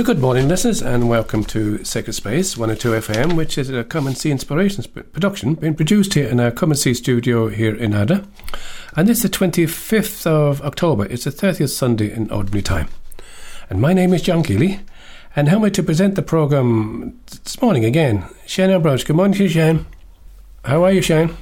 So, good morning, listeners, and welcome to Sacred Space 102 FM, which is a Come and See Inspirations production being produced here in our Come and See studio here in Ardagh. And it's the 25th of October, it's the 30th Sunday in Ordinary Time. And my name is John Keeley, and how am I to present the programme this morning again? Shane Ambrose. Good morning to you, Shane. How are you, Shane?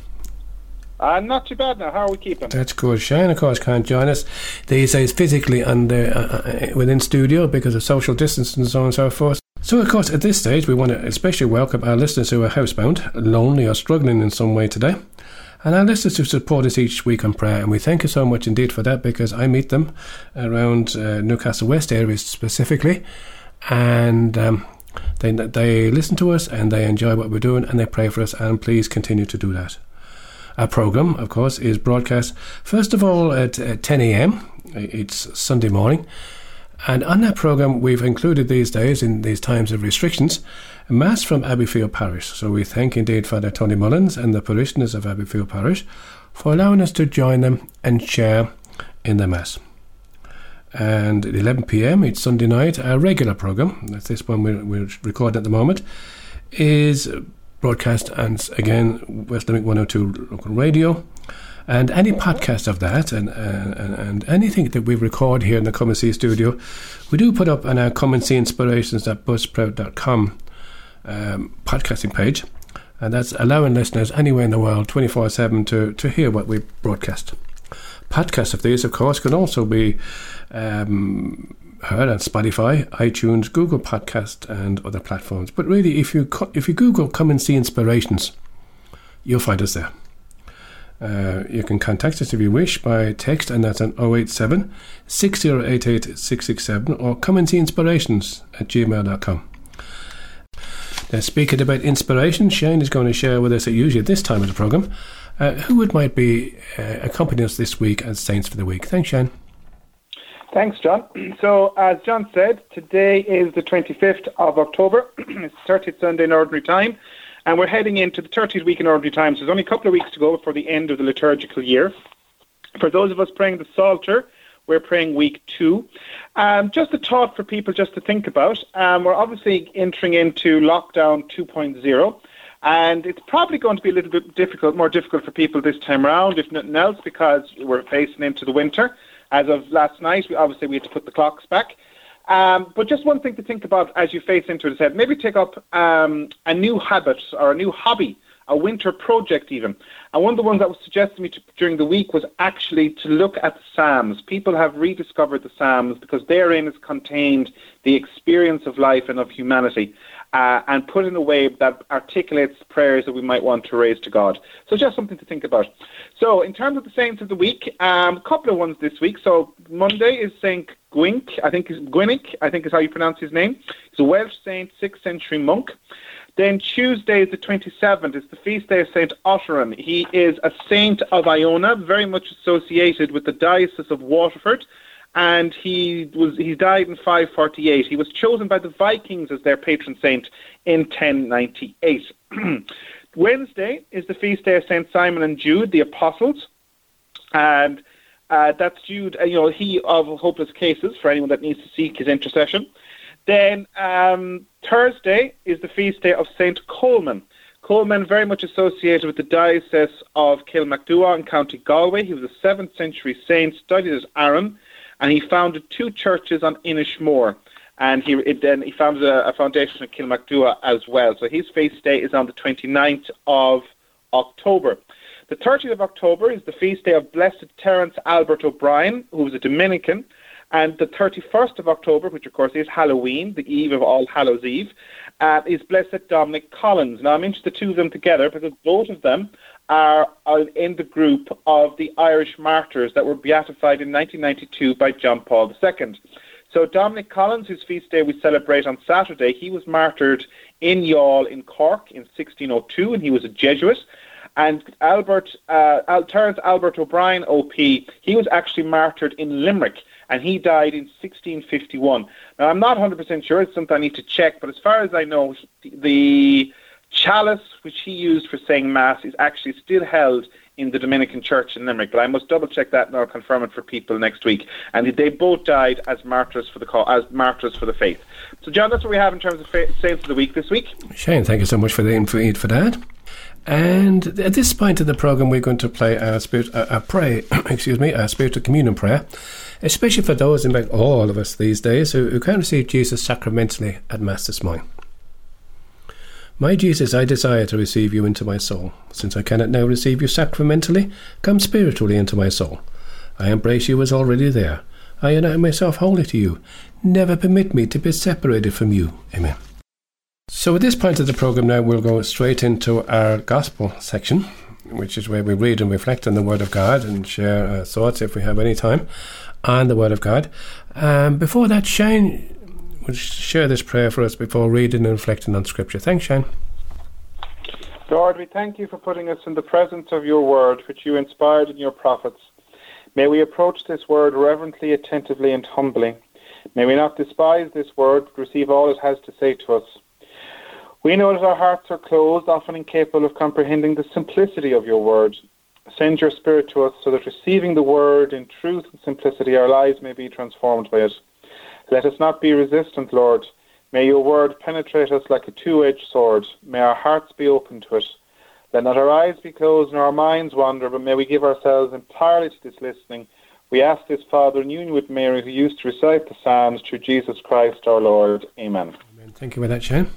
Uh, not too bad now. How are we keeping? That's good. Shane, of course, can't join us these days physically and uh, uh, within studio because of social distance and so on and so forth. So, of course, at this stage, we want to especially welcome our listeners who are housebound, lonely, or struggling in some way today. And our listeners who support us each week on prayer. And we thank you so much indeed for that because I meet them around uh, Newcastle West areas specifically. And um, they, they listen to us and they enjoy what we're doing and they pray for us. And please continue to do that. Our programme, of course, is broadcast first of all at, at 10 a.m. It's Sunday morning. And on that programme, we've included these days, in these times of restrictions, Mass from Abbeyfeale Parish. So we thank indeed Father Tony Mullins and the parishioners of Abbeyfeale Parish for allowing us to join them and share in the Mass. And at 11 pm it's Sunday night, our regular programme, that's this one we're, we're recording at the moment, is broadcast and again West Limerick 102 local radio. And any podcast of that and, and, and anything that we record here in the Come and See studio we do put up on our Come and See Inspirations at buzzsprout.com um, podcasting page. And that's allowing listeners anywhere in the world 24-7 to, to hear what we broadcast. Podcasts of these of course can also be um, heard on Spotify, iTunes, Google Podcast, and other platforms. But really, if you if you Google "Come and See Inspirations," you'll find us there. Uh, you can contact us if you wish by text, and that's on 087 6088 667, or come and see inspirations at gmail.com. Now, speaking about inspiration, Shane is going to share with us, usually at this time of the programme, uh, who it might be uh, accompanying us this week as Saints for the Week. Thanks, Shane. Thanks, John. So, as John said, today is the 25th of October. it's 30th Sunday in Ordinary Time, and we're heading into the 30th week in Ordinary Time. So, there's only a couple of weeks to go before the end of the liturgical year. For those of us praying the Psalter, we're praying week two. Um, just a thought for people just to think about. Um, we're obviously entering into lockdown 2.0. And it's probably going to be a little bit difficult, more difficult for people this time around, if nothing else, because we're facing into the winter as of last night. We obviously we had to put the clocks back. Um, but just one thing to think about as you face into it is maybe take up um, a new habit or a new hobby, a winter project even. And one of the ones that was suggested to me to, during the week was actually to look at the Psalms. People have rediscovered the Psalms because therein is contained the experience of life and of humanity uh, and put in a way that articulates prayers that we might want to raise to God. So just something to think about. So in terms of the saints of the week, a um, couple of ones this week. So Monday is Saint Gwync, I think is Gwynnic, I think is how you pronounce his name. He's a Welsh saint, sixth century monk. Then Tuesday is the 27th. It's the feast day of Saint Otteran. He is a saint of Iona, very much associated with the diocese of Waterford and he was he died in 548. He was chosen by the Vikings as their patron saint in 1098. Wednesday is the feast day of Saint Simon and Jude, the apostles, and uh, that's Jude. Uh, you know, he of hopeless cases for anyone that needs to seek his intercession. Then um, Thursday is the feast day of Saint Colman. Colman, very much associated with the diocese of Kilmacduagh in County Galway. He was a seventh century saint, studied at Aran and he founded two churches on Inishmore. And he it, then he founded a, a foundation at Kilmacduagh as well. So his feast day is on the 29th of October. The 30th of October is the feast day of Blessed Terence Albert O'Brien, who was a Dominican. And the 31st of October, which of course is Halloween, the eve of All Hallows Eve, uh, is Blessed Dominic Collins. Now, I'm interested the two of them together because both of them are, in the group of the Irish martyrs that were beatified in 1992 by John Paul II. So Dominic Collins, whose feast day we celebrate on Saturday, he was martyred in Youghal in Cork in 1602, and he was a Jesuit. And Albert, uh, Terence Albert O'Brien, OP, he was actually martyred in Limerick, and he died in 1651. Now, I'm not 100% sure; it's something I need to check. But as far as I know, the chalice which he used for saying mass is actually still held in the Dominican Church in Limerick, but I must double check that and I'll confirm it for people next week. And they both died as martyrs for the call, as martyrs for the faith. So, John, that's what we have in terms of fa- sales of the week this week. Shane, thank you so much for the info for that. And at this point in the program, we're going to play our spirit, our pray, excuse me, our spiritual communion prayer, especially for those, in fact, all of us these days who, who can't receive Jesus sacramentally at Mass this morning. My Jesus, I desire to receive you into my soul. Since I cannot now receive you sacramentally, come spiritually into my soul. I embrace you as already there. I unite myself wholly to you. Never permit me to be separated from you. Amen. So, at this point of the program, now we'll go straight into our gospel section, which is where we read and reflect on the Word of God and share our thoughts, if we have any time, on the Word of God. Um, before that, Shane would share this prayer for us before reading and reflecting on Scripture. Thanks, Shane. Lord, we thank you for putting us in the presence of your word, which you inspired in your prophets. May we approach this word reverently, attentively, and humbly. May we not despise this word, but receive all it has to say to us. We know that our hearts are closed, often incapable of comprehending the simplicity of your word. Send your Spirit to us so that receiving the word in truth and simplicity, our lives may be transformed by it. Let us not be resistant, Lord. May your word penetrate us like a two edged sword. May our hearts be open to it. Let not our eyes be closed nor our minds wander, but may we give ourselves entirely to this listening. We ask this, Father, in union with Mary, who used to recite the Psalms, through Jesus Christ our Lord. Amen. Amen. Thank you for that, Shane.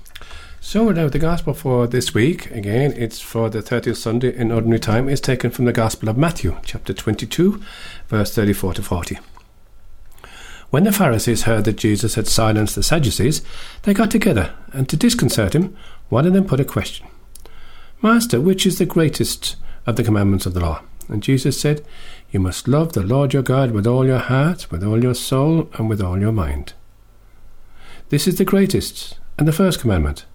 So now the Gospel for this week, again, it's for the 30th Sunday in Ordinary Time, is taken from the Gospel of Matthew, chapter 22, verse 34 to 40. When the Pharisees heard that Jesus had silenced the Sadducees, they got together, and to disconcert him, one of them put a question Master, which is the greatest of the commandments of the law? And Jesus said, You must love the Lord your God with all your heart, with all your soul, and with all your mind. This is the greatest and the first commandment.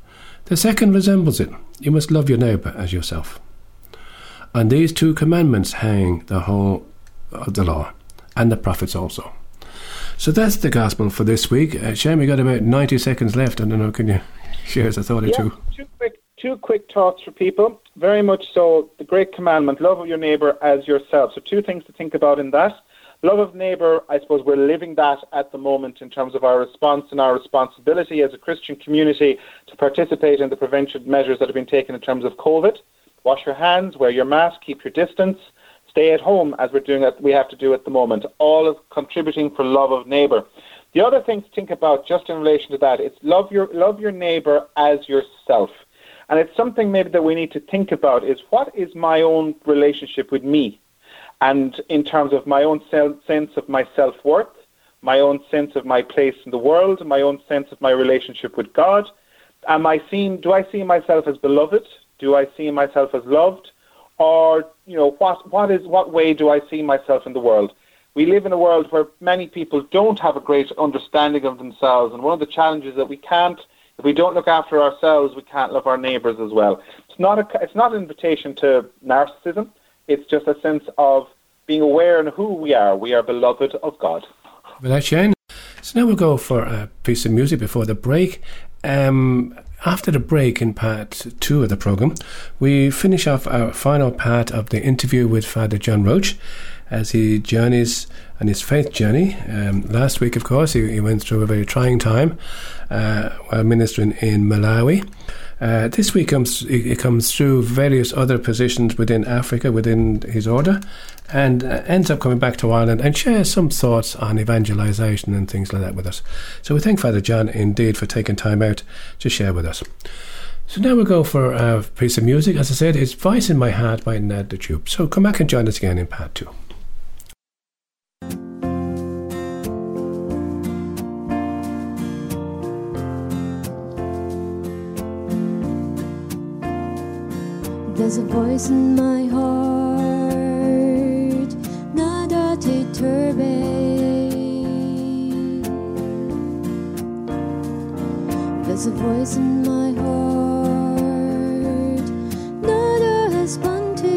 The second resembles it. You must love your neighbour as yourself. On these two commandments hang the whole of the law, and the prophets also. So that's the gospel for this week. Uh, Shane, we got about 90 seconds left. I don't know, can you share us a thought or yeah, two? Two quick, two quick thoughts for people. Very much so, the great commandment love of your neighbour as yourself. So, two things to think about in that. Love of neighbour, I suppose we're living that at the moment in terms of our response and our responsibility as a Christian community to participate in the prevention measures that have been taken in terms of COVID. Wash your hands, wear your mask, keep your distance stay at home as we're doing that we have to do at the moment, all of contributing for love of neighbour. The other thing to think about just in relation to that is love your love your neighbour as yourself. And it's something maybe that we need to think about is what is my own relationship with me? And in terms of my own sense of my self worth, my own sense of my place in the world, my own sense of my relationship with God. Am I seen do I see myself as beloved? Do I see myself as loved? Or you know what what is what way do I see myself in the world? We live in a world where many people don't have a great understanding of themselves, and one of the challenges that we can't, if we don't look after ourselves, we can't love our neighbours as well. It's not a it's not an invitation to narcissism. It's just a sense of being aware of who we are. We are beloved of God. Well, that's Shane. So now we'll go for a piece of music before the break. Um, after the break in part two of the program, we finish off our final part of the interview with Father John Roche as he journeys on his faith journey. Um, last week, of course, he, he, went through a very trying time uh, while ministering in Malawi. Uh, this week comes it comes through various other positions within Africa, within his order, and uh, ends up coming back to Ireland and shares some thoughts on evangelization and things like that with us. So we thank Father John indeed for taking time out to share with us. So now we'll go for a piece of music. As I said, it's Voice in My Heart by Ned the Tube. So come back and join us again in part two. There's a voice in my heart, te turbe. There's a voice in my heart, nada espante.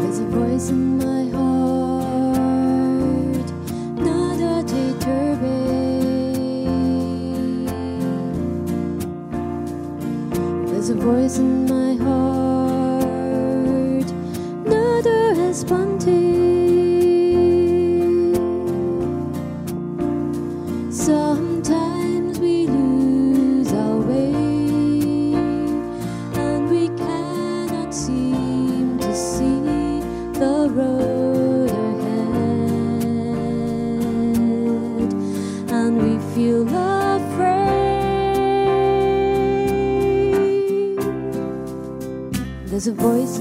There's a voice in my in my heart, another has a voice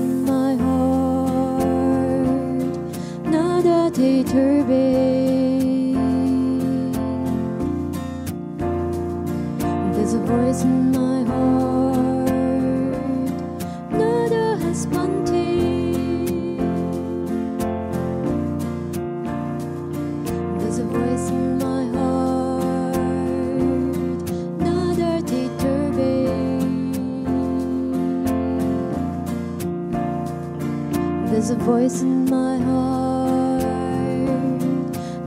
a voice in my heart,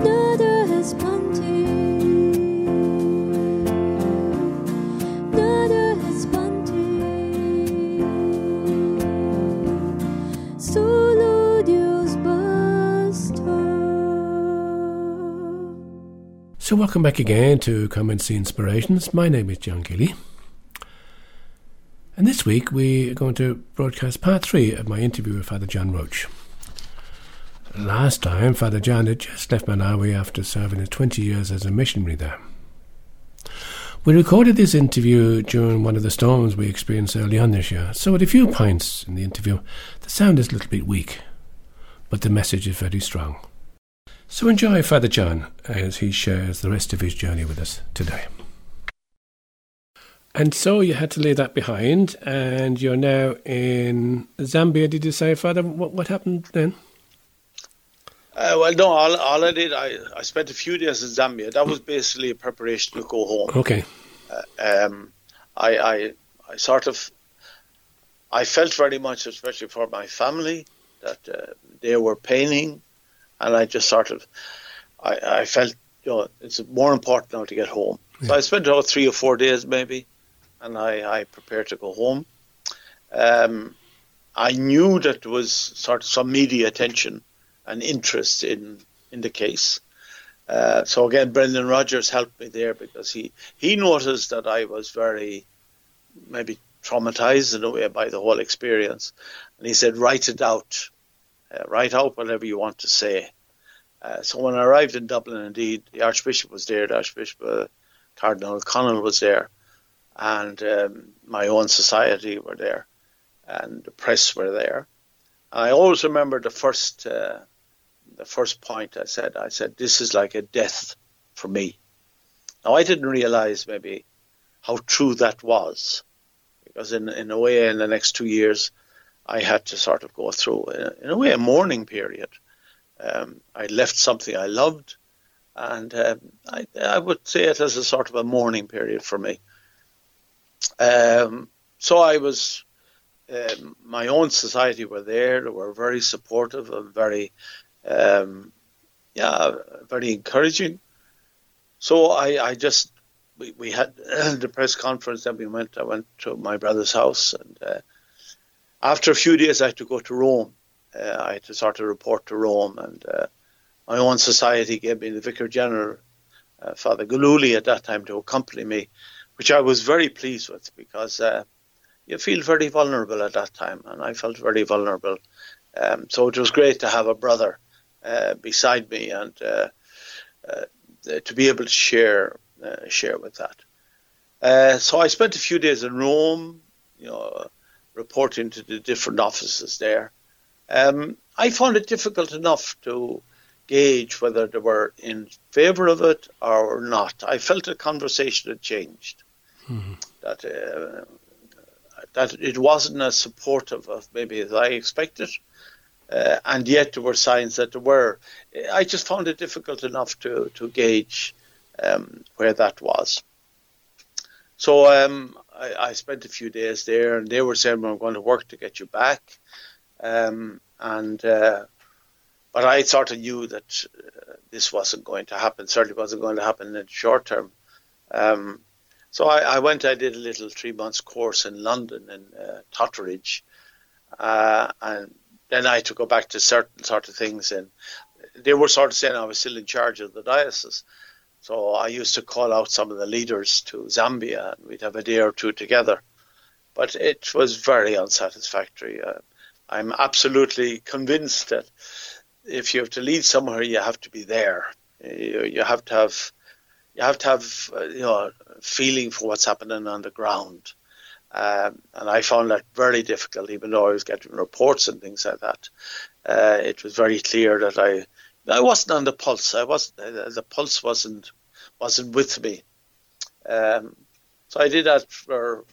nada. Nada. Solo Dios basta. So, welcome back again to Come and See Inspirations. My name is John Gilly. And this week we're going to broadcast part three of my interview with Father John Roche. Last time, Father John had just left Malawi after serving his 20 years as a missionary there. We recorded this interview during one of the storms we experienced early on this year, so at a few points in the interview, the sound is a little bit weak, but the message is very strong. So enjoy Father John as he shares the rest of his journey with us today. And so you had to leave that behind, and you're now in Zambia. Did you say, Father? What, what happened then? Uh, well, no, all, all I did, I, I spent a few days in Zambia. That was basically a preparation to go home. Okay. Um, I, I, I sort of, I felt very much, especially for my family, that uh, they were paining, and I just sort of, I, I felt, you know, it's more important now to get home. So I spent about three or four days maybe, and I, I prepared to go home. Um, I knew that there was sort of some media attention and interest in in the case. Uh, so again, Brendan Rogers helped me there because he he noticed that I was very maybe traumatized in a way by the whole experience, and he said, "Write it out, uh, write out whatever you want to say." Uh, so when I arrived in Dublin, indeed, the Archbishop was there. The Archbishop uh, Cardinal O'Connell was there, and um, my own society were there, and the press were there. And I always remember the first uh, the first point I said. I said, "This is like a death for me." Now I didn't realize maybe how true that was, because in in a way, in the next two years, I had to sort of go through, in a, way, a mourning period. Um, I left something I loved, and um, I, I would say it as a sort of a mourning period for me. Um, so I was, um, my own society were there. They were very supportive and very, um, yeah, very encouraging. So I, I just, we, we had the press conference. Then we went. I went to my brother's house, and uh, after a few days, I had to go to Rome. Uh, I had to sort of report to Rome, and uh, my own society gave me the Vicar General, uh, Father Galuli, at that time to accompany me, which I was very pleased with because uh, you feel very vulnerable at that time, and I felt very vulnerable. Um, so it was great to have a brother uh, beside me and uh, uh, to be able to share uh, share with that. So I spent a few days in Rome, you know, reporting to the different offices there. Um, I found it difficult enough to gauge whether they were in favour of it or not. I felt the conversation had changed. That uh, that it wasn't as supportive of maybe as I expected, uh, and yet there were signs that there were. I just found it difficult enough to to gauge um, where that was. So um, I, I, spent a few days there, and they were saying, "I'm going to work to get you back," um, and uh, but I sort of knew that uh, this wasn't going to happen. Certainly wasn't going to happen in the short term. So I, I, went, I did a little three months course in London in uh, Totteridge, uh, and then I had to go back to certain sort of things, and they were sort of saying I was still in charge of the diocese. So I used to call out some of the leaders to Zambia, and we'd have a day or two together. But it was very unsatisfactory. Uh, I'm absolutely convinced that if you have to lead somewhere, you have to be there. You, you have to have you have to have uh, you know feeling for what's happening on the ground. Um, and I found that very difficult, even though I was getting reports and things like that. Uh, it was very clear that I I wasn't on the pulse. I wasn't. Uh, the pulse wasn't wasn't with me. Um, so I did that for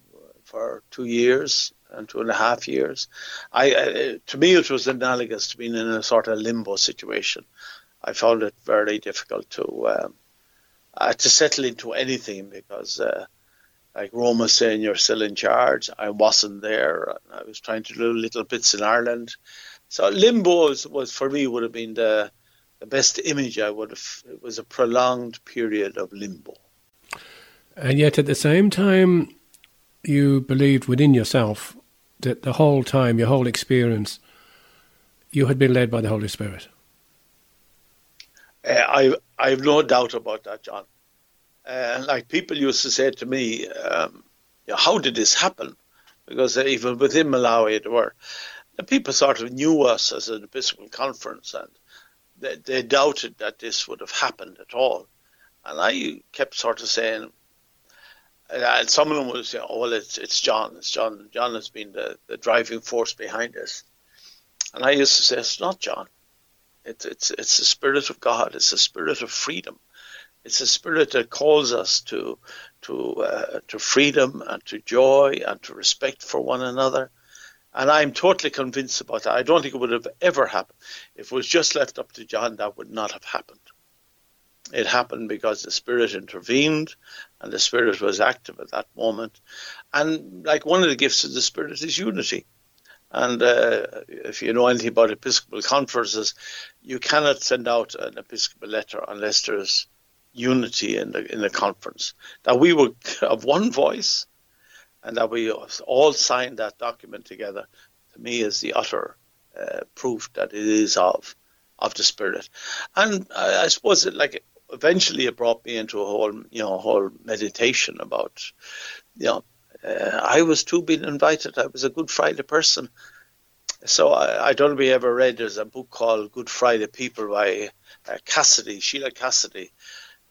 for two years and two and a half years. I uh, to me it was analogous to being in a sort of limbo situation. I found it very difficult to um, uh, to settle into anything because, uh, like Roma saying, you're still in charge. I wasn't there. I was trying to do little bits in Ireland. So limbo was, was for me would have been the the best image I would have. It was a prolonged period of limbo. And yet, at the same time, you believed within yourself that the whole time, your whole experience, you had been led by the Holy Spirit. Uh, I I have no doubt about that, John. Uh, like people used to say to me, um, "How did this happen?" Because even within Malawi, there were the people sort of knew us as an Episcopal conference, and they, they doubted that this would have happened at all. And I kept sort of saying, and some of them would say, "Oh, well, it's it's John. It's John. John has been the, the driving force behind this." And I used to say, "It's not John. It's it's it's the Spirit of God. It's the Spirit of freedom. It's a spirit that calls us to to uh, to freedom and to joy and to respect for one another." And I'm totally convinced about that. I don't think it would have ever happened. If it was just left up to John, that would not have happened. It happened because the Spirit intervened and the Spirit was active at that moment. And like one of the gifts of the Spirit is unity. And uh, if you know anything about Episcopal conferences, you cannot send out an Episcopal letter unless there's unity in the in the conference. That we were of one voice and that we all signed that document together, to me is the utter uh, proof that it is of of the spirit. And I, I suppose it like eventually it brought me into a whole you know whole meditation about you know uh, I was too being invited. I was a Good Friday person. So I, I don't know if you ever read. There's a book called Good Friday People by uh, Cassidy, Sheila Cassidy,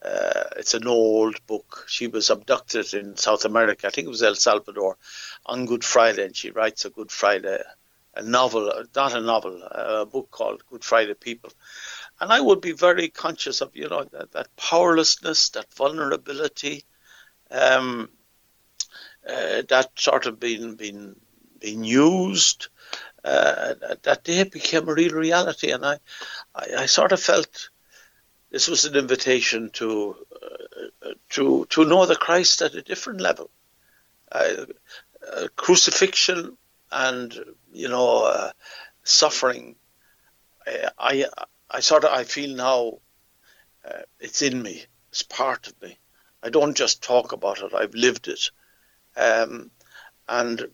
uh, it's an old book. She was abducted in South America. I think it was El Salvador on Good Friday, and she writes a Good Friday, a novel, not a novel, a book called Good Friday People. And I would be very conscious of, you know, that, that powerlessness, that vulnerability, um, uh, that sort of being being being used, uh, that day became a real reality. And I, I, I sort of felt this was an invitation to uh, to to know the Christ at a different level. Uh, crucifixion and you know uh, suffering. I, I, I sort of I feel now uh, it's in me. It's part of me. I don't just talk about it. I've lived it, um, and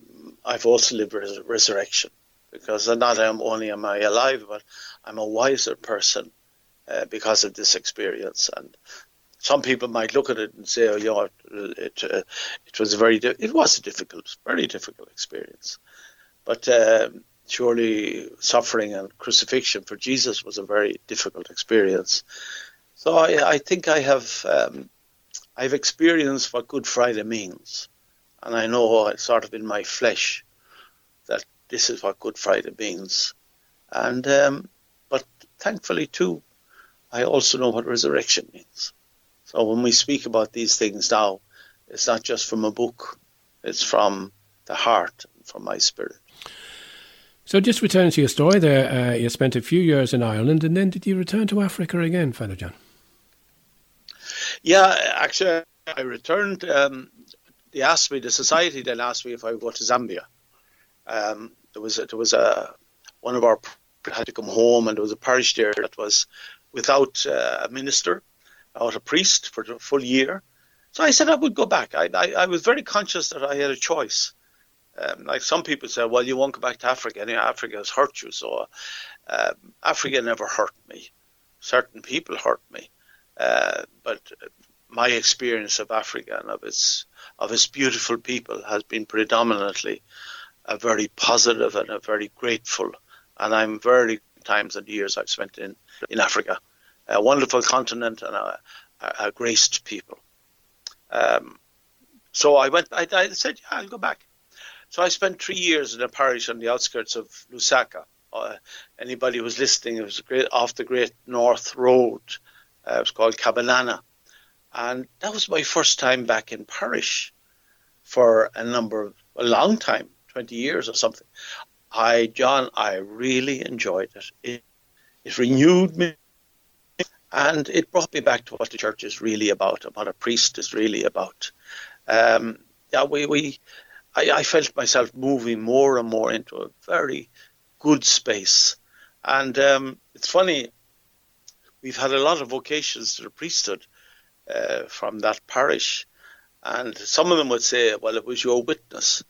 I've also lived res- resurrection because not only am I alive, but I'm a wiser person uh, because of this experience. And some people might look at it and say, "Oh, yeah, it it, uh, it was very di- it was a difficult, very difficult experience," but um, surely suffering and crucifixion for Jesus was a very difficult experience. So I, I think I have um, I've experienced what Good Friday means, and I know it's sort of in my flesh that this is what Good Friday means, and um, but thankfully too I also know what resurrection means. So when we speak about these things now, it's not just from a book, it's from the heart, from my spirit. So just returning to your story there, uh, you spent a few years in Ireland and then did you return to Africa again, Father John? Yeah, actually, I returned. Um, they asked me, the society then asked me if I would go to Zambia. Um, there was a, there was a one of our had to come home, and there was a parish there that was without uh, a minister, without a priest for a full year. So I said I would go back. I, I, I was very conscious that I had a choice. Um, like some people say, well, you won't go back to Africa. Know, Africa has hurt you. So um, Africa never hurt me. Certain people hurt me. Uh, but my experience of Africa and of its of its beautiful people has been predominantly a very positive and a very grateful. And I'm very times and years I've spent in in Africa, a wonderful continent and a, a, a graced people. Um, so I went. I, I, said, yeah, I'll go back. So I spent three years in a parish on the outskirts of Lusaka. Uh, anybody who was listening, it was great, off the Great North Road. Uh, it was called Kabanana, and that was my first time back in parish for a number of a long time, twenty years or something. I, John, I really enjoyed it. It, it renewed me and it brought me back to what the church is really about, and what a priest is really about. Um, yeah, we, we I, I, felt myself moving more and more into a very good space. And um, it's funny, we've had a lot of vocations to the priesthood uh, from that parish, and some of them would say, "Well, it was your witness,"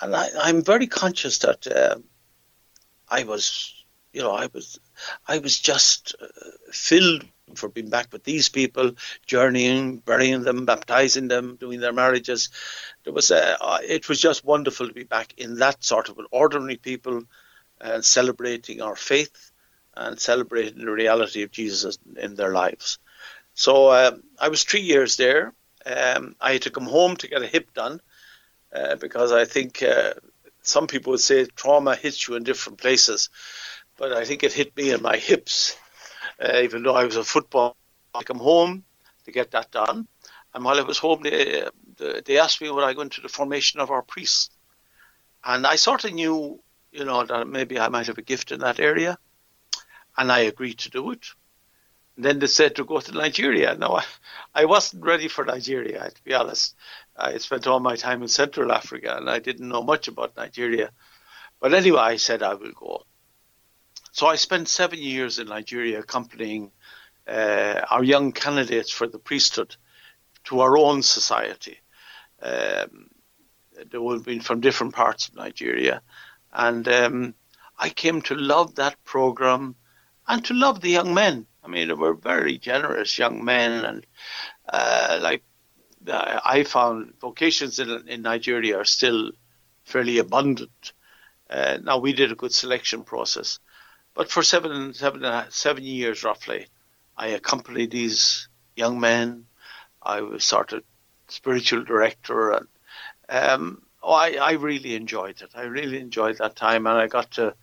and I, am very conscious that uh, I was, you know, I was, I was just uh, filled for being back with these people, journeying, burying them, baptizing them, doing their marriages. There was a, uh, it was just wonderful to be back in that sort of an ordinary people and celebrating our faith and celebrating the reality of Jesus in their lives. So uh, I was three years there. Um, I had to come home to get a hip done uh, because I think uh, some people would say trauma hits you in different places, but I think it hit me in my hips uh, even though I was a football. I come home to get that done, and while I was home, they they asked me would I go into the formation of our priests, and I sort of knew, you know, that maybe I might have a gift in that area, and I agreed to do it. Then they said to go to Nigeria. No, I, I wasn't ready for Nigeria, to be honest. I spent all my time in Central Africa and I didn't know much about Nigeria. But anyway, I said I will go. So I spent seven years in Nigeria accompanying uh, our young candidates for the priesthood to our own society. Um, they would have been from different parts of Nigeria. And um, I came to love that program and to love the young men. I mean, they were very generous young men. And uh, like uh, I found vocations in, in Nigeria are still fairly abundant. Uh, now, we did a good selection process. But for seven, seven, seven years roughly, I accompanied these young men. I was sort of spiritual director, and um, oh, I, I really enjoyed it. I really enjoyed that time, and I got to.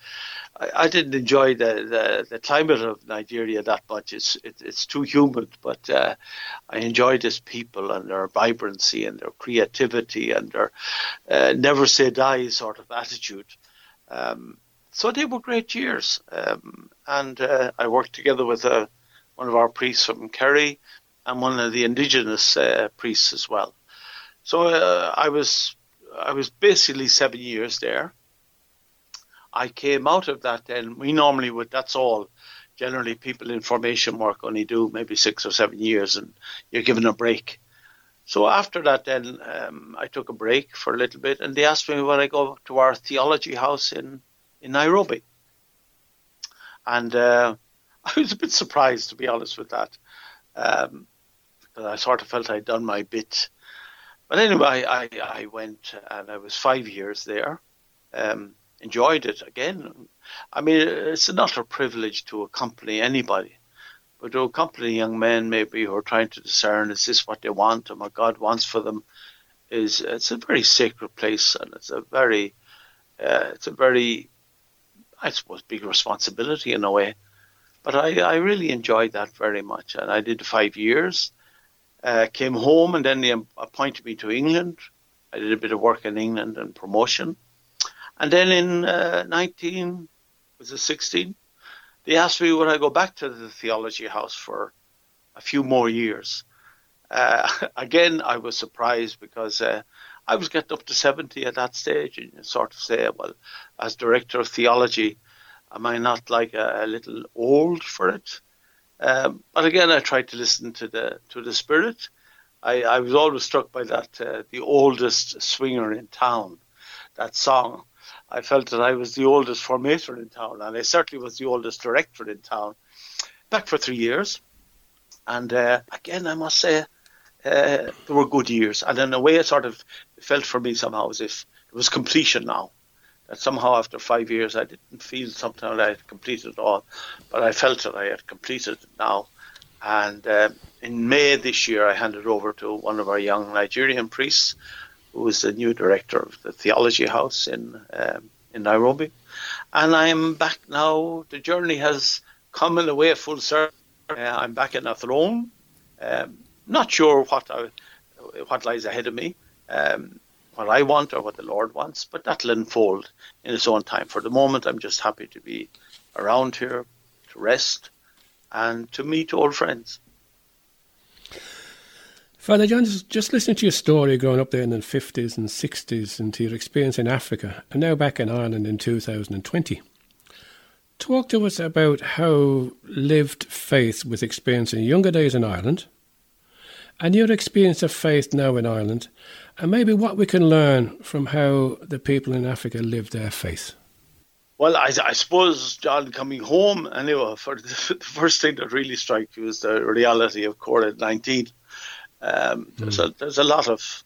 I, I didn't enjoy the, the, the, climate of Nigeria that much. It's it, it's too humid, but uh, I enjoyed its people and their vibrancy and their creativity and their uh, never say die sort of attitude. Um, so they were great years. Um, and uh, I worked together with uh, one of our priests from Kerry and one of the indigenous uh, priests as well. So uh, I was I was basically seven years there. I came out of that then. We normally would. That's all. Generally, people in formation work only do maybe six or seven years, and you're given a break. So after that, then um, I took a break for a little bit, and they asked me would I go to our theology house in in Nairobi. And uh, I was a bit surprised, to be honest with that, um, because I sort of felt I'd done my bit. But anyway, I, I went and I was five years there. Um, enjoyed it again. I mean, it's an utter privilege to accompany anybody, but to accompany young men maybe who are trying to discern is this what they want and what God wants for them is it's a very sacred place and it's a very uh, it's a very I suppose, big responsibility in a way. But I, I really enjoyed that very much. And I did five years, uh, came home, and then they appointed me to England. I did a bit of work in England and promotion. And then in uh, 19, was it 16? They asked me would I go back to the theology house for a few more years. Uh, again, I was surprised because uh, I was getting up to 70 at that stage, and you sort of say, well, as director of theology, am I not like a, a little old for it? Um, but again, I tried to listen to the to the spirit, I, I was always struck by that, uh, the oldest swinger in town, that song. I felt that I was the oldest formator in town, and I certainly was the oldest director in town. Back for three years. And uh, again, I must say, uh, there were good years. And in a way, it sort of felt for me somehow as if it was completion now. That somehow after five years, I didn't feel something that I had completed all, but I felt that I had completed it now. And uh, in May this year, I handed over to one of our young Nigerian priests, who is the new director of the Theology House in um, in Nairobi. And I'm back now. The journey has come in a way of full circle. Uh, I'm back in Athlone. Um, not sure what I, what lies ahead of me, um, what I want or what the Lord wants, but that'll unfold in its own time. For the moment, I'm just happy to be around here, to rest, and to meet old friends. Father John, just listening to your story growing up there in the 50s and 60s and to your experience in Africa, and now back in Ireland in 2020. Talk to us about how lived faith was experienced in younger days in Ireland, and your experience of faith now in Ireland, and maybe what we can learn from how the people in Africa live their faith. Well, I, I, suppose, John, coming home, anyway, for the, the, first thing that really struck you is the reality of COVID 19. Um, mm. there's, a, there's a lot of,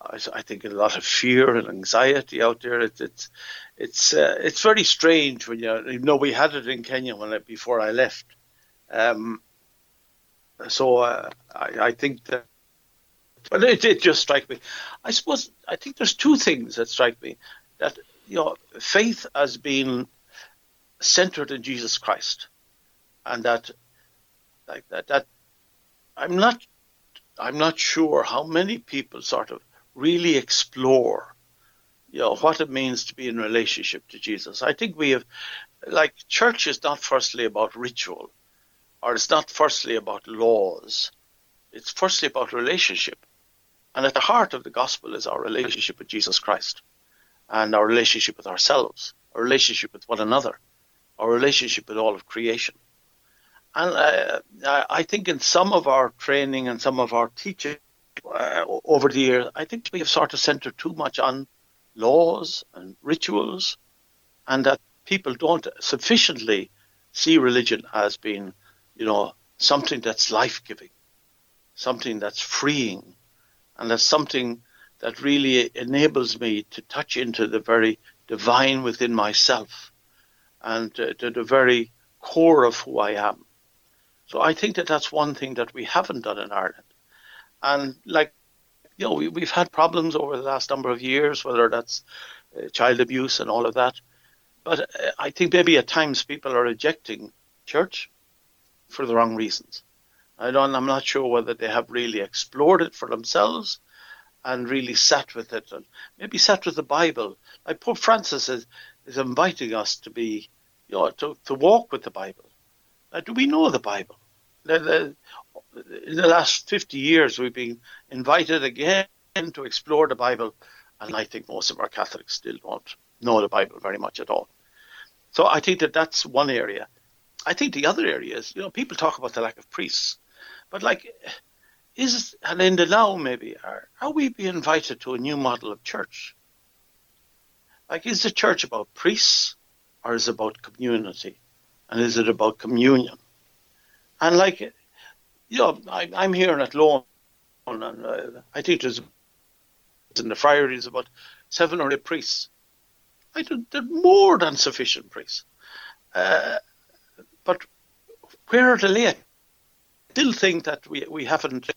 I, think, a lot of fear and anxiety out there. It, it's it's uh, it's very strange when you, you know, we had it in Kenya when I, before I left. Um, so uh, I, I, think that, but it, did just strike me. I suppose I think there's two things that strike me that you know, faith has been centered in Jesus Christ, and that, like that, that I'm not, I'm not sure how many people sort of really explore, you know, what it means to be in relationship to Jesus. I think we have, like, church is not firstly about ritual, or it's not firstly about laws. It's firstly about relationship. And at the heart of the gospel is our relationship with Jesus Christ and our relationship with ourselves, our relationship with one another, our relationship with all of creation. And uh, I think in some of our training and some of our teaching uh, over the years, I think we have sort of centered too much on laws and rituals, and that people don't sufficiently see religion as being, you know, something that's life giving, something that's freeing, and that's something that really enables me to touch into the very divine within myself and uh, to the very core of who I am. So I think that that's one thing that we haven't done in Ireland. And like, you know, we, have had problems over the last number of years, whether that's uh, child abuse and all of that. But uh, I think maybe at times people are rejecting church for the wrong reasons. I don't, I'm not sure whether they have really explored it for themselves and really sat with it and maybe sat with the Bible. Like Pope Francis is, is inviting us to be, you know, to, to walk with the Bible. Now, do we know the Bible? The, in the last 50 years, we've been invited again to explore the Bible, and I think most of our Catholics still don't know the Bible very much at all. So I think that that's one area. I think the other area is, you know, people talk about the lack of priests, but like is and in the now maybe are are we being invited to a new model of church? Like is the church about priests or is it about community? And is it about communion? And like you know, I, I'm here at Athlone and uh, I think there's in the friary is about seven or eight priests. I think they're more than sufficient priests. Uh, but where are the laity? still think that we, we haven't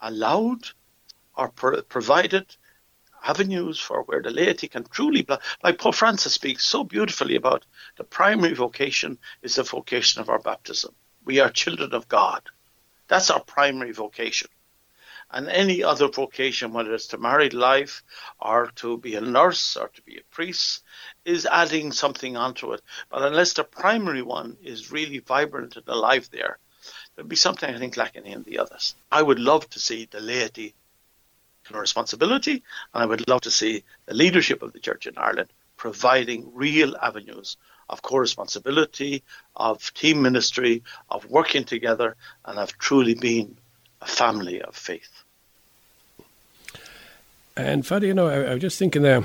allowed or pro- provided avenues for where the laity can truly, like Pope Francis speaks so beautifully about the primary vocation is the vocation of our baptism. We are children of God. That's our primary vocation. And any other vocation, whether it's to married life or to be a nurse or to be a priest, is adding something onto it. But unless the primary one is really vibrant and alive there, there'd be something I think lacking in the others. I would love to see the laity a responsibility, and I would love to see the leadership of the Church in Ireland providing real avenues of co-responsibility, of team ministry, of working together, and of truly being a family of faith. And Father, you know, I, I was just thinking there,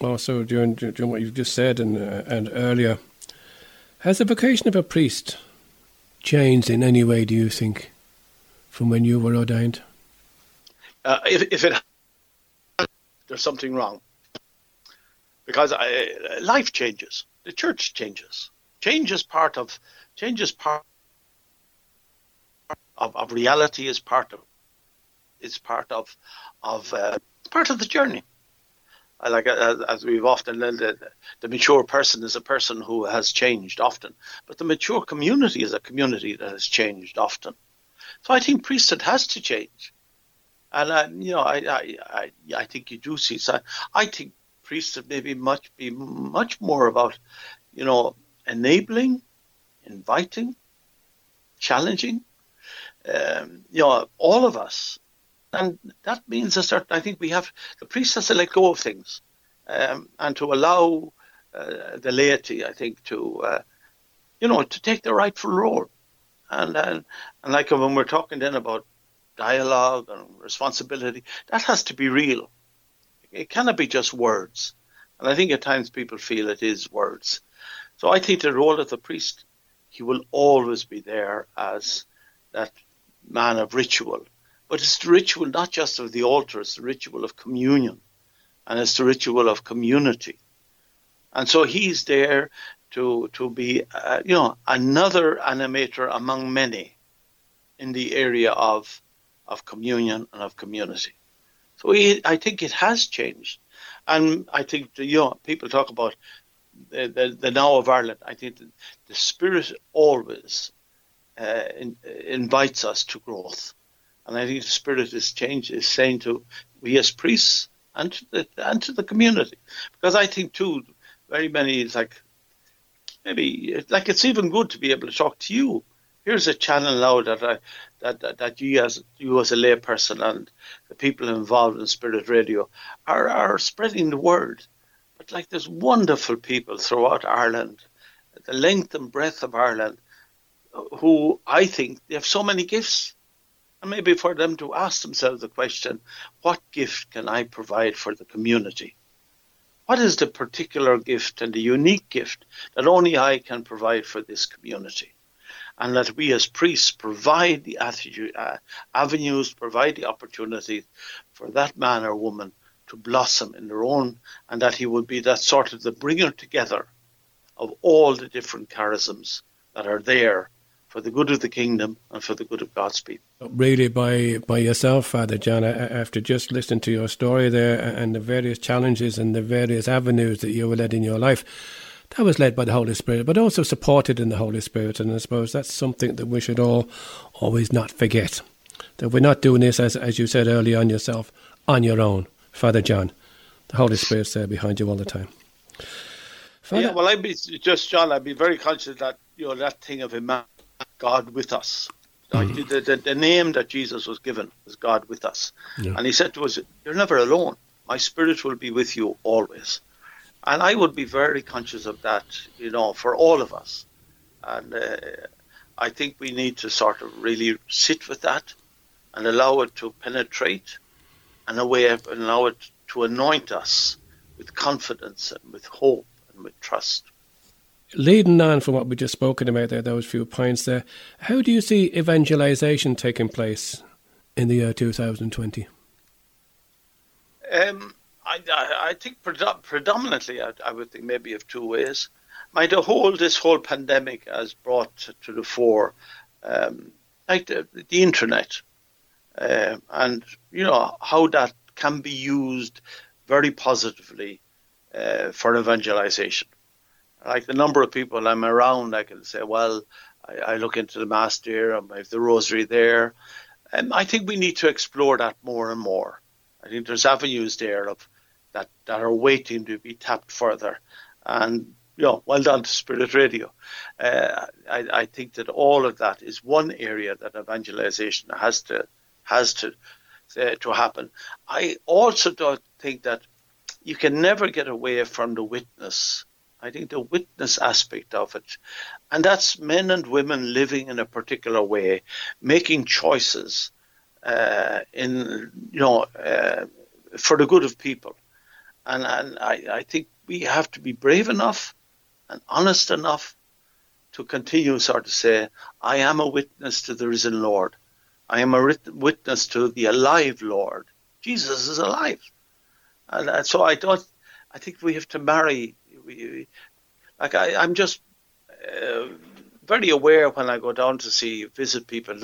also during, during what you've just said and uh, and earlier, has the vocation of a priest changed in any way? Do you think, from when you were ordained? Uh, if, if it there's something wrong, because I, life changes, the church changes, change is part of change is part of, of reality is part of is part of of uh, part of the journey. Like as, as we've often learned, the, the mature person is a person who has changed often, but the mature community is a community that has changed often. So I think priesthood has to change, and uh, you know, I, I I I think you do see. So I think priesthood maybe much be much more about, you know, enabling, inviting, challenging. Um, you know, all of us and that means a certain. I think we have the priest has to let go of things, um, and to allow uh, the laity, I think, to uh, you know to take the rightful role, and and, and like when we're talking then about dialogue and responsibility, that has to be real. It cannot be just words, and I think at times people feel it is words. So I think the role of the priest, he will always be there as that man of ritual but it's the ritual not just of the altar, it's the ritual of communion and it's the ritual of community. And so he's there to to be, uh, you know, another animator among many in the area of of communion and of community. So he, I think it has changed, and I think you know people talk about the, the, the now of Ireland. I think the, the Spirit always uh, in, invites us to growth. And I think the spirit is change is saying to we as priests and to the and to the community, because I think too very many like maybe like it's even good to be able to talk to you. Here's a channel now that I that that, that you as you as a layperson and the people involved in Spirit Radio are are spreading the word. But like there's wonderful people throughout Ireland, the length and breadth of Ireland, who I think they have so many gifts and maybe for them to ask themselves the question what gift can I provide for the community? What is the particular gift and the unique gift that only I can provide for this community? And that we as priests provide the attitude, uh, avenues, provide the opportunity for that man or woman to blossom in their own, and that he would be that sort of the bringer together of all the different charisms that are there for the good of the kingdom and for the good of God's people. Really, by by yourself, Father John, after just listening to your story there and the various challenges and the various avenues that you were led in your life, that was led by the Holy Spirit, but also supported in the Holy Spirit. And I suppose that's something that we should all always not forget. That we're not doing this, as, as you said earlier on yourself, on your own, Father John. The Holy Spirit's there behind you all the time. Father, yeah, well, I'd be just John. I'd be very conscious that you know that thing of Emmanuel God with us. Mm-hmm. The, the, the, name that Jesus was given was God with us. Yeah. And he said to us, You're never alone. My spirit will be with you always. And I would be very conscious of that, you know, for all of us. And uh, I think we need to sort of really sit with that and allow it to penetrate and a way of allow it to anoint us with confidence and with hope and with trust leading on from what we just spoken about there, those few points there, how do you see evangelization taking place in the year 2020? Um, I, I, think predominantly, I, I, would think maybe of two ways. My the whole this whole pandemic has brought to the fore, um, like the, the internet, uh, and you know how that can be used very positively uh, for evangelization like the number of people I'm around, I can say, well, I, I look into the mass there, I have the rosary there. And I think we need to explore that more and more. I think there's avenues there of that, that are waiting to be tapped further. And you know, well done to Spirit Radio. Uh, I, I, think that all of that is one area that evangelization has to has to uh, to happen. I also don't think that you can never get away from the witness I think the witness aspect of it, and that's men and women living in a particular way, making choices uh, in you know uh, for the good of people, and and I, I think we have to be brave enough and honest enough to continue sort of say, I am a witness to the risen Lord. I am a witness to the alive Lord. Jesus is alive. And so I don't, I think we have to marry. We, like I, I'm just uh, very aware when I go down to see, visit people.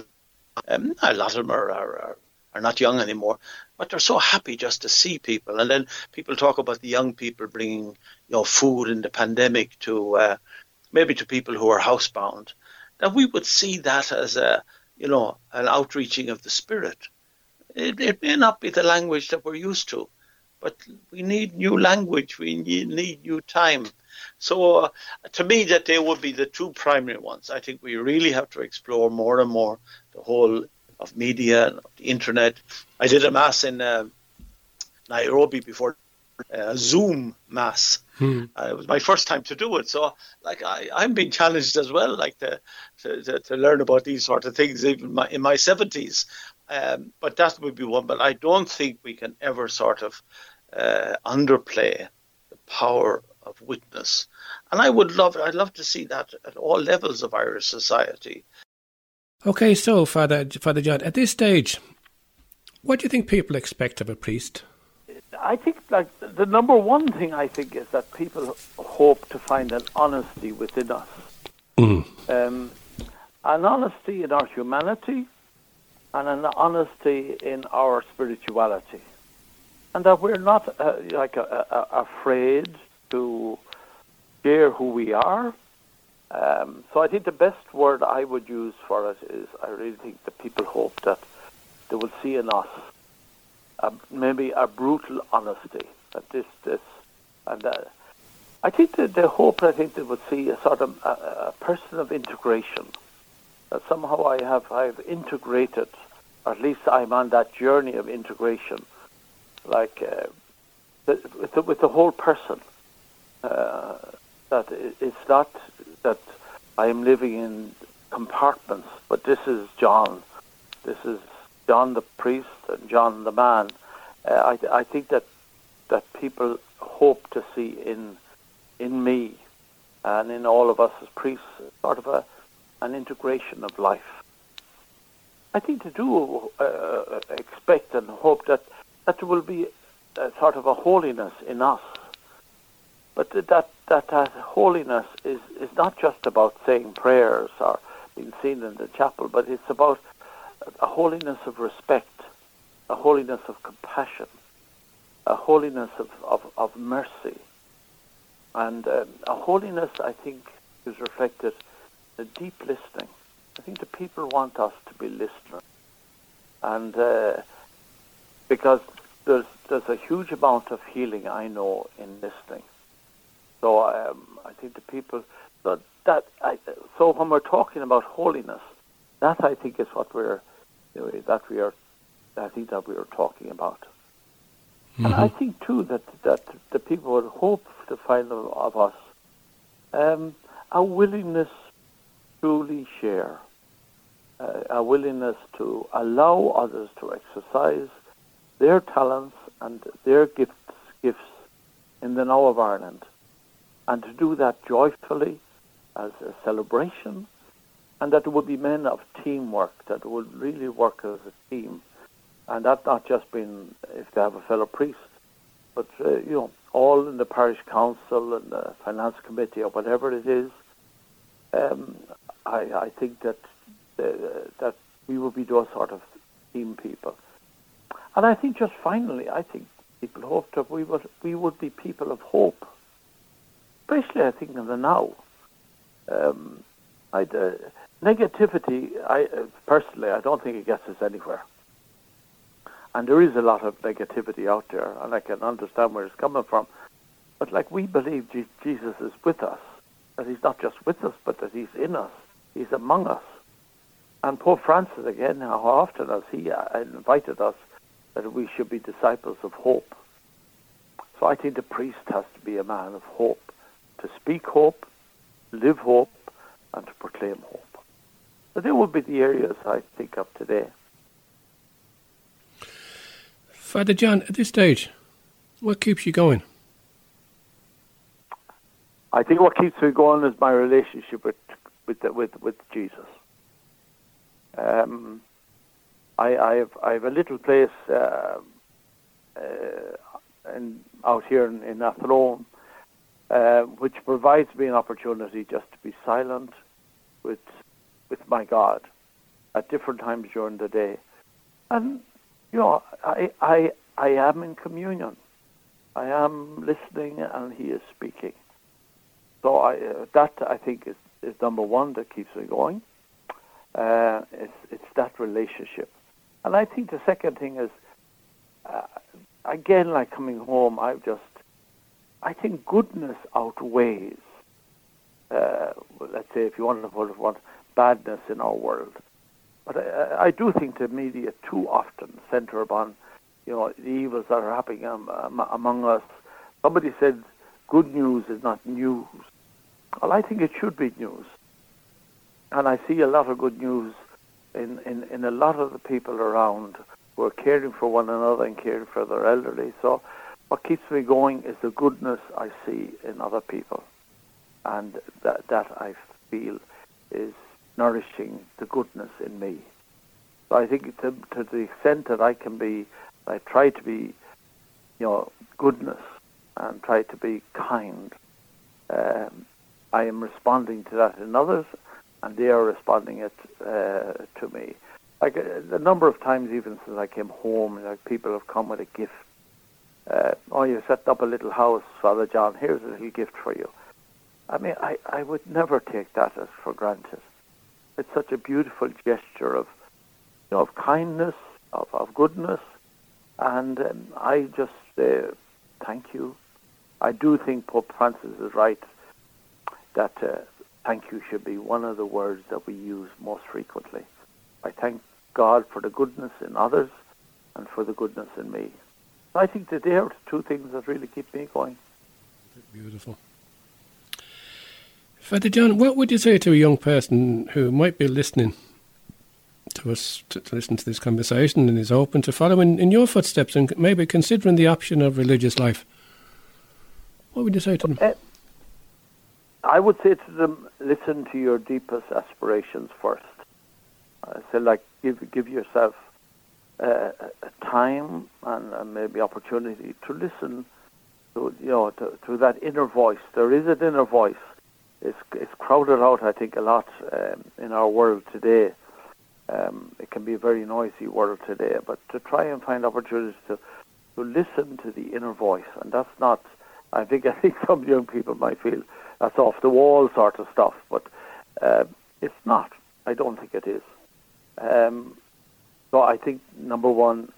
Um, a lot of them are, are, are not young anymore, but they're so happy just to see people. And then people talk about the young people bringing, you know, food in the pandemic to uh, maybe to people who are housebound. That we would see that as a, you know, an outreaching of the spirit. It, it may not be the language that we're used to, but we need new language. We need new time. So, uh, to me, that they would be the two primary ones. I think we really have to explore more and more the whole of media and the internet. I did a mass in uh, Nairobi before a uh, Zoom mass. Hmm. Uh, it was my first time to do it, so like I, I'm being challenged as well, like to, to, to learn about these sort of things even my, in my seventies. Um, but that would be one. But I don't think we can ever sort of uh, underplay the power of witness. And I would love, I'd love to see that at all levels of Irish society. Okay, so Father Father John, at this stage, what do you think people expect of a priest? I think like the number one thing I think is that people hope to find an honesty within us, mm. um, an honesty in our humanity, and an honesty in our spirituality, and that we're not uh, like uh, uh, afraid to share who we are. Um, so I think the best word I would use for it is I really think that people hope that they will see in us a, maybe a brutal honesty that this this and uh, I think that they hope I think they would see a sort of a, a person of integration. That somehow I have I've integrated or at least I'm on that journey of integration like uh, with, the, with the whole person. Uh, that it's not that I am living in compartments but this is John. This is John the priest and John the man, uh, I, I think that that people hope to see in in me and in all of us as priests sort of a an integration of life. I think to do uh, expect and hope that that there will be sort of a holiness in us, but that that that holiness is is not just about saying prayers or being seen in the chapel, but it's about a holiness of respect, a holiness of compassion, a holiness of, of, of mercy. And um, a holiness, I think, is reflected in deep listening. I think the people want us to be listeners. And uh, because there's, there's a huge amount of healing I know in listening. So um, I think the people, so that I, so when we're talking about holiness, that I think is what we're that we are, I think that we are talking about. Mm-hmm. And I think too that that the people would hope to find of, of us um, a willingness to truly share, uh, a willingness to allow others to exercise their talents and their gifts gifts in the now of Ireland, and to do that joyfully as a celebration and that there would be men of teamwork that would really work as a team, and that not just being if they have a fellow priest, but uh, you know all in the parish council and the finance committee or whatever it is. Um, I, I think that uh, that we will be those sort of team people, and I think just finally, I think people hope that we would we would be people of hope, especially I think in the now. Um, I, uh, negativity, I uh, personally, I don't think it gets us anywhere. And there is a lot of negativity out there, and I can understand where it's coming from. But like we believe G- Jesus is with us, that He's not just with us, but that He's in us, He's among us. And Pope Francis again, how often has he uh, invited us that we should be disciples of hope? So I think the priest has to be a man of hope, to speak hope, live hope, and to proclaim hope. So they would be the areas I think of today. Father John, at this stage, what keeps you going? I think what keeps me going is my relationship with with with with Jesus. Um, I, I have I have a little place uh, uh, in, out here in, in Athlone, uh, which provides me an opportunity just to be silent with with my God at different times during the day, and you know I I I am in communion. I am listening, and He is speaking. So I, uh, that I think is, is number one that keeps me going. Uh, it's it's that relationship, and I think the second thing is, uh, again, like coming home, I've just, I think goodness outweighs, uh, let's say, if you want to put it, what badness in our world. But I, I do think the media too often center upon, you know, the evils that are happening um, among us. Somebody said good news is not news. Well, I think it should be news. And I see a lot of good news in, in, in a lot of the people around who are caring for one another and caring for their elderly. So what keeps me going is the goodness I see in other people. And that, that I feel is nourishing the goodness in me. So I think to, to the extent that I can be, I try to be, you know, goodness and try to be kind. Um, I am responding to that in others, and they are responding it uh, to me. Like a, uh, a, number of times, even since I came home, like people have come with a gift. Uh, oh, you set up a little house, Father John. Here's a little gift for you. I mean, I, I would never take that as for granted. It's such a beautiful gesture of, you know, of kindness, of, of goodness, and um, I just say thank you. I do think Pope Francis is right that uh, thank you should be one of the words that we use most frequently. I thank God for the goodness in others and for the goodness in me. I think that they are two things that really keep me going. Beautiful. Father John, what would you say to a young person who might be listening to us to, to, listen to this conversation and is open to following in your footsteps and maybe considering the option of religious life? What would you say to them? Uh, I would say to them, listen to your deepest aspirations first. I say, like, give give yourself uh, time and, and, maybe opportunity to listen to you know to, to, that inner voice. There is an inner voice. It's it's crowded out, I think, a lot um, in our world today. Um, it can be a very noisy world today, but to try and find opportunities to to listen to the inner voice, and that's not. I think I think some young people might feel that's off the wall sort of stuff, but uh, it's not. I don't think it is. Um, so I think number one,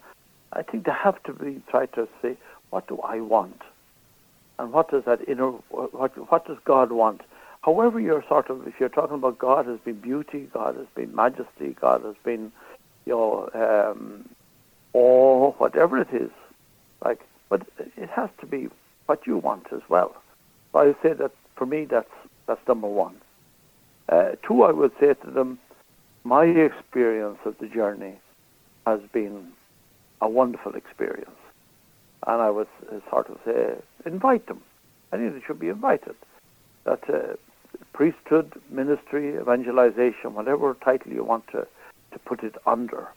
I think they have to be try to say, what do I want, and what does that inner, what what does God want? However, you're sort of, if you're talking about God has been beauty, God has been majesty, God has been, you know, um, whatever it is, like, but it has to be what you want as well. So I say that for me, that's that's number one. Uh, two, I would say to them, my experience of the journey has been a wonderful experience, and I would uh, sort of say, invite them. I think they should be invited. That uh, priesthood, ministry, evangelization, whatever title you want to, to put it under,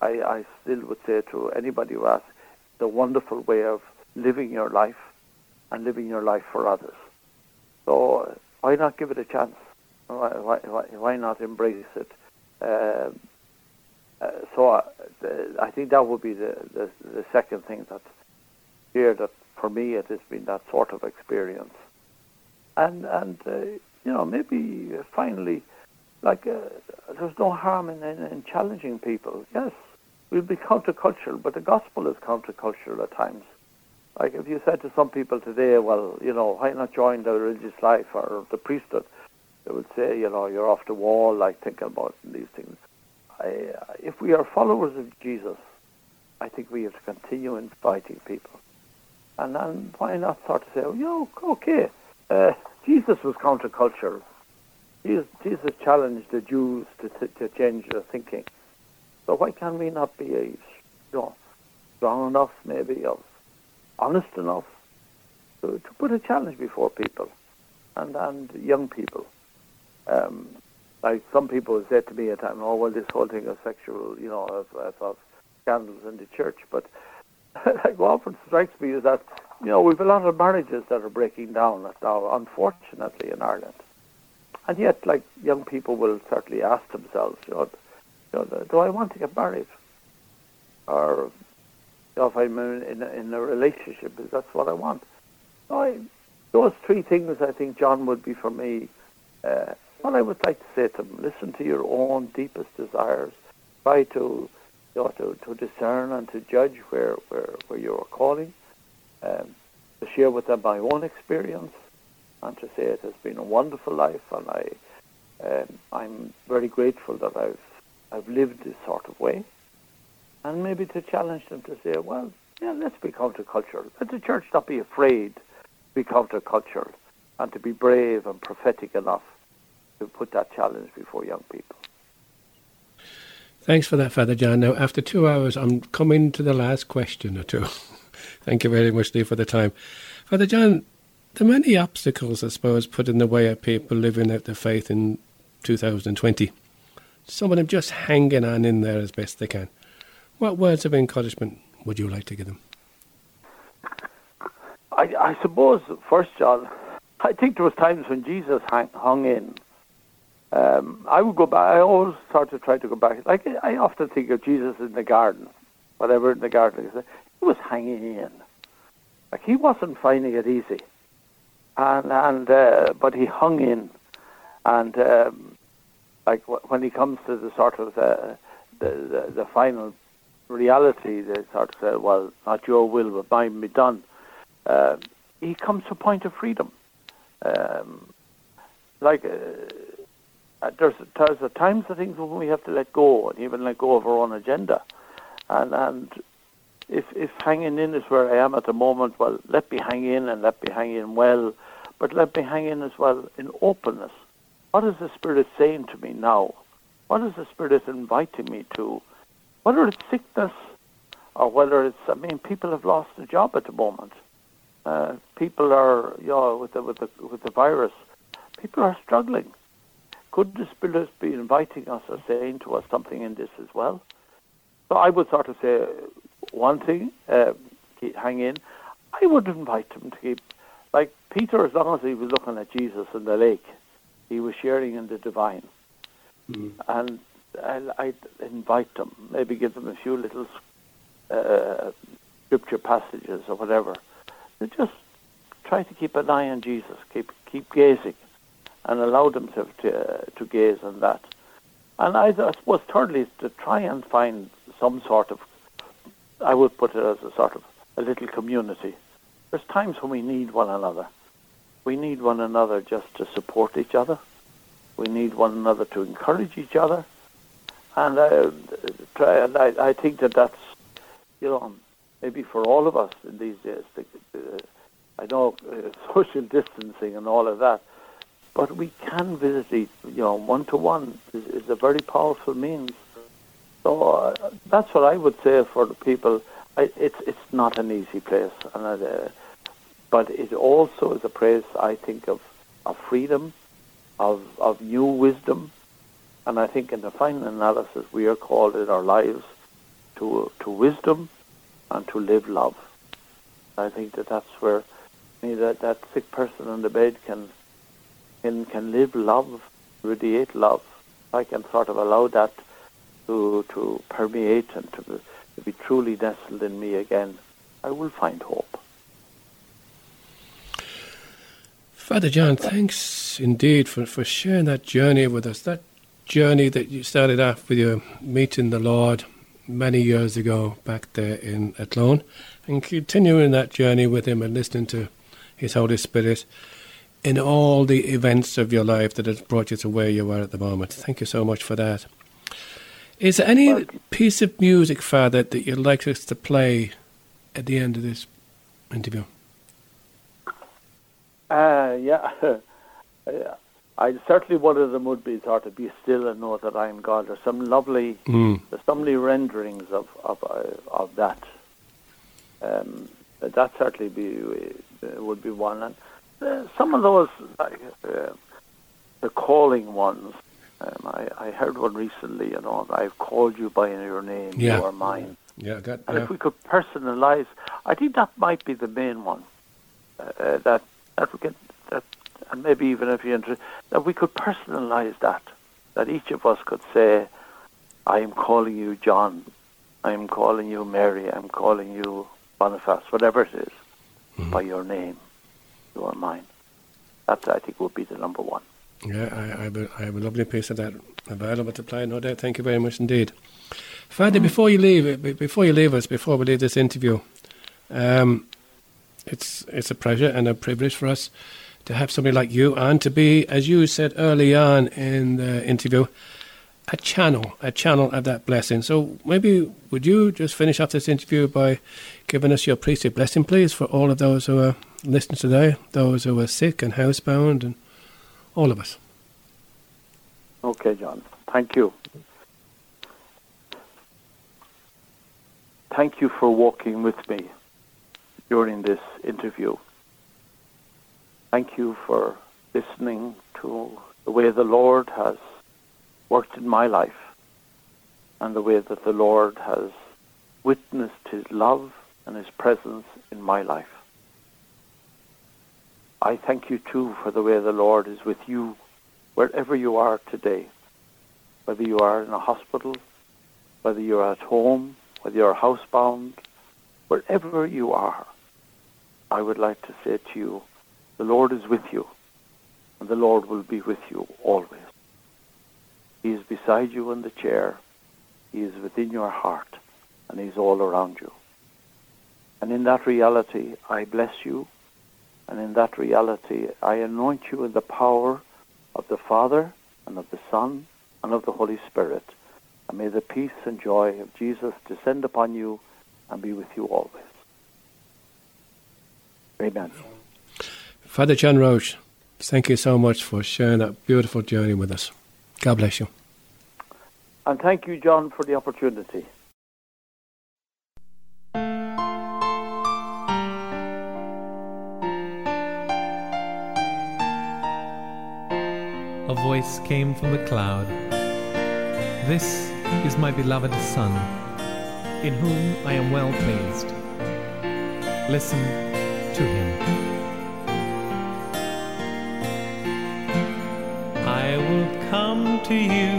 I, I still would say to anybody who asks, the wonderful way of living your life and living your life for others. So why not give it a chance? Why, why, why not embrace it? Um, uh, so I, uh, I think that would be the, the, the second thing that's here that for me it has been that sort of experience. And, and uh, you know, maybe finally, like, uh, there's no harm in, in, in challenging people. Yes, we'll be countercultural, but the gospel is countercultural at times. Like if you said to some people today, well, you know, why not join the religious life or the priesthood? They would say, you know, you're off the wall, like thinking about these things. I, if we are followers of Jesus, I think we have to continue inviting people. And then why not start to say, oh, yo, okay, uh, Jesus was countercultural. Jesus, Jesus challenged the Jews to, to, to change their thinking. So why can we not be, a, you know, strong enough, maybe, of honest enough to, to put a challenge before people and and young people? Um, like some people have said to me at time, oh well, this whole thing of sexual, you know, of, of, of scandals in the church, but like what often strikes me is that you know we've a lot of marriages that are breaking down now, unfortunately, in Ireland, and yet like young people will certainly ask themselves, you know, you know do I want to get married, or you know, if I'm in, in, in a relationship, is that's what I want? So I, those three things, I think, John, would be for me. Uh, what I would like to say to them: listen to your own deepest desires. Try to you know, to, to discern and to judge where, where, where you are calling, um, to share with them my own experience, and to say it has been a wonderful life, and I, um, I'm very grateful that I've, I've lived this sort of way, and maybe to challenge them to say, well, yeah, let's be countercultural. Let the church not be afraid to be countercultural, and to be brave and prophetic enough to put that challenge before young people. Thanks for that, Father John. Now, after two hours, I'm coming to the last question or two. Thank you very much, Lee, for the time. Father John, the many obstacles, I suppose, put in the way of people living out their faith in 2020. Some of them just hanging on in there as best they can. What words of encouragement would you like to give them? I, I suppose, first, John, I think there was times when Jesus hang, hung in um, I would go back. I always sort of try to go back. Like I often think of Jesus in the garden, whatever in the garden. He was hanging in, like he wasn't finding it easy, and and uh, but he hung in, and um, like when he comes to the sort of uh, the, the the final reality, they sort of say, "Well, not your will, but mine be done." Uh, he comes to a point of freedom, um, like. Uh, uh, there's, there's times the things when we have to let go and even let go of our own agenda. And and if if hanging in is where I am at the moment, well, let me hang in and let me hang in well, but let me hang in as well in openness. What is the Spirit saying to me now? What is the Spirit inviting me to? Whether it's sickness or whether it's, I mean, people have lost a job at the moment. Uh, people are, you know, with the with the with the virus, people are struggling. Could the Spirit be inviting us or saying to us something in this as well? So I would sort of say one thing, uh, hang in. I would invite them to keep, like Peter, as long as he was looking at Jesus in the lake, he was sharing in the divine. Mm. And I, invite them, maybe give them a few little uh, scripture passages or whatever. To just try to keep an eye on Jesus, keep keep gazing and allow themselves to, to, to gaze on that. And I, I suppose, thirdly, to try and find some sort of, I would put it as a sort of a little community. There's times when we need one another. We need one another just to support each other. We need one another to encourage each other. And, uh, try, and I, I think that that's, you know, maybe for all of us in these days. The, I know uh, social distancing and all of that, but we can visit, each, you know, one to one is a very powerful means. So uh, that's what I would say for the people. I, it's it's not an easy place, and uh, but it also is a place I think of of freedom, of of new wisdom, and I think in the final analysis we are called in our lives to to wisdom and to live love. I think that that's where I mean, that that sick person on the bed can can can live love, radiate love, I can sort of allow that to to permeate and to, to be truly nestled in me again, I will find hope. Father John, thanks indeed for, for sharing that journey with us. That journey that you started off with your meeting the Lord many years ago back there in Athlone, and continuing that journey with Him and listening to His Holy Spirit in all the events of your life that has brought you to where you are at the moment. Thank you so much for that. Is there any piece of music, Father, that you'd like us to play at the end of this interview? Uh, yeah. I certainly one of them would be sort of be still and know that I am God. There's some lovely, Mm. there's some lovely renderings of of uh, of that. Um, that certainly be uh, would be one, and some of those like uh, the calling ones. Um, I, I heard one recently. You know, I've called you by your name. Yeah. You are mine. Yeah, And yeah. if we could personalize, I think that might be the main one. Uh, uh, that that we can that, and maybe even if you're interested, that we could personalize that. That each of us could say, "I am calling you John. I am calling you Mary. I'm calling you Boniface. Whatever it is, Mm-hmm. by your name, you are mine." That I think would be the number one. Yeah, I, I, have a, I have a lovely piece of that available to play, no doubt. Thank you very much indeed. Father, before you leave, before you leave us, before we leave this interview, um, it's it's a pleasure and a privilege for us to have somebody like you and to be, as you said early on in the interview, a channel, a channel of that blessing. So maybe would you just finish off this interview by giving us your priestly blessing, please, for all of those who are listening today, those who are sick and housebound, and all of us. Okay, John. Thank you. Thank you for walking with me during this interview. Thank you for listening to the way the Lord has worked in my life and the way that the Lord has witnessed his love and his presence in my life. I thank you too for the way the Lord is with you wherever you are today, whether you are in a hospital, whether you're at home, whether you're housebound, wherever you are, I would like to say to you, the Lord is with you, and the Lord will be with you always. He is beside you in the chair, He is within your heart, and He's all around you. And in that reality, I bless you, and in that reality, I anoint you in the power of the Father and of the Son and of the Holy Spirit. And may the peace and joy of Jesus descend upon you and be with you always. Amen. Father John Roche, thank you so much for sharing that beautiful journey with us. God bless you. And thank you, John, for the opportunity. Voice came from the cloud. This is my beloved Son, in whom I am well pleased. Listen to him. I will come to you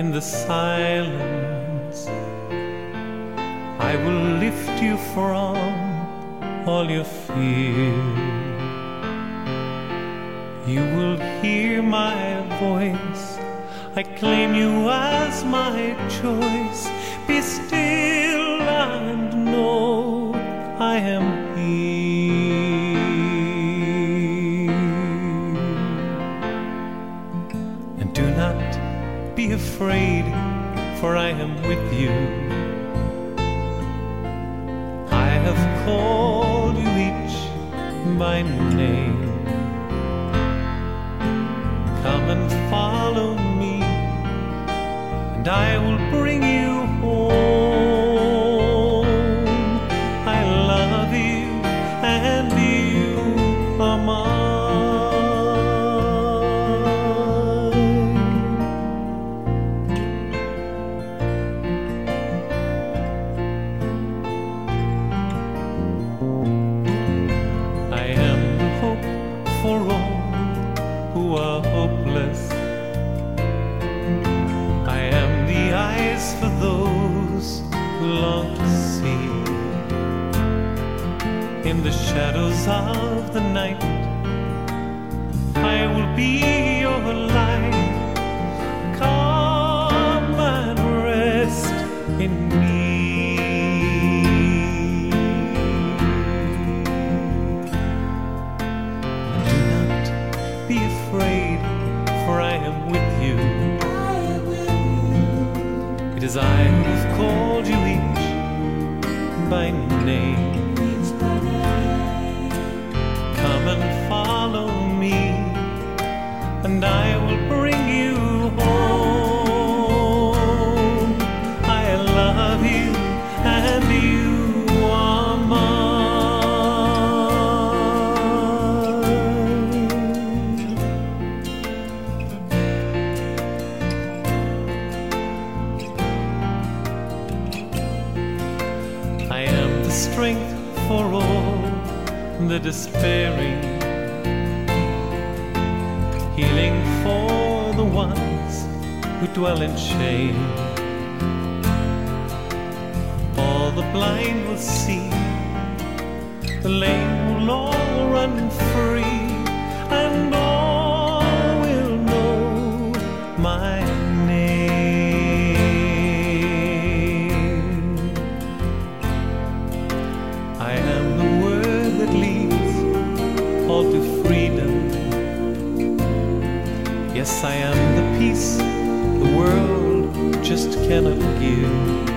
in the silence. I will lift you from all your fears. You will hear my voice. I claim you as my choice. Be still and know I am here. And do not be afraid, for I am with you. I have called you each by name. And I will bring you home. I love you, and you are mine. I am the hope for all who are hopeless. Eyes for those who long to see. In the shadows of the night, I will be I've called you each by name. Come and follow me, and I will healing for the ones who dwell in shame. All the blind will see, the lame will all run I cannot give.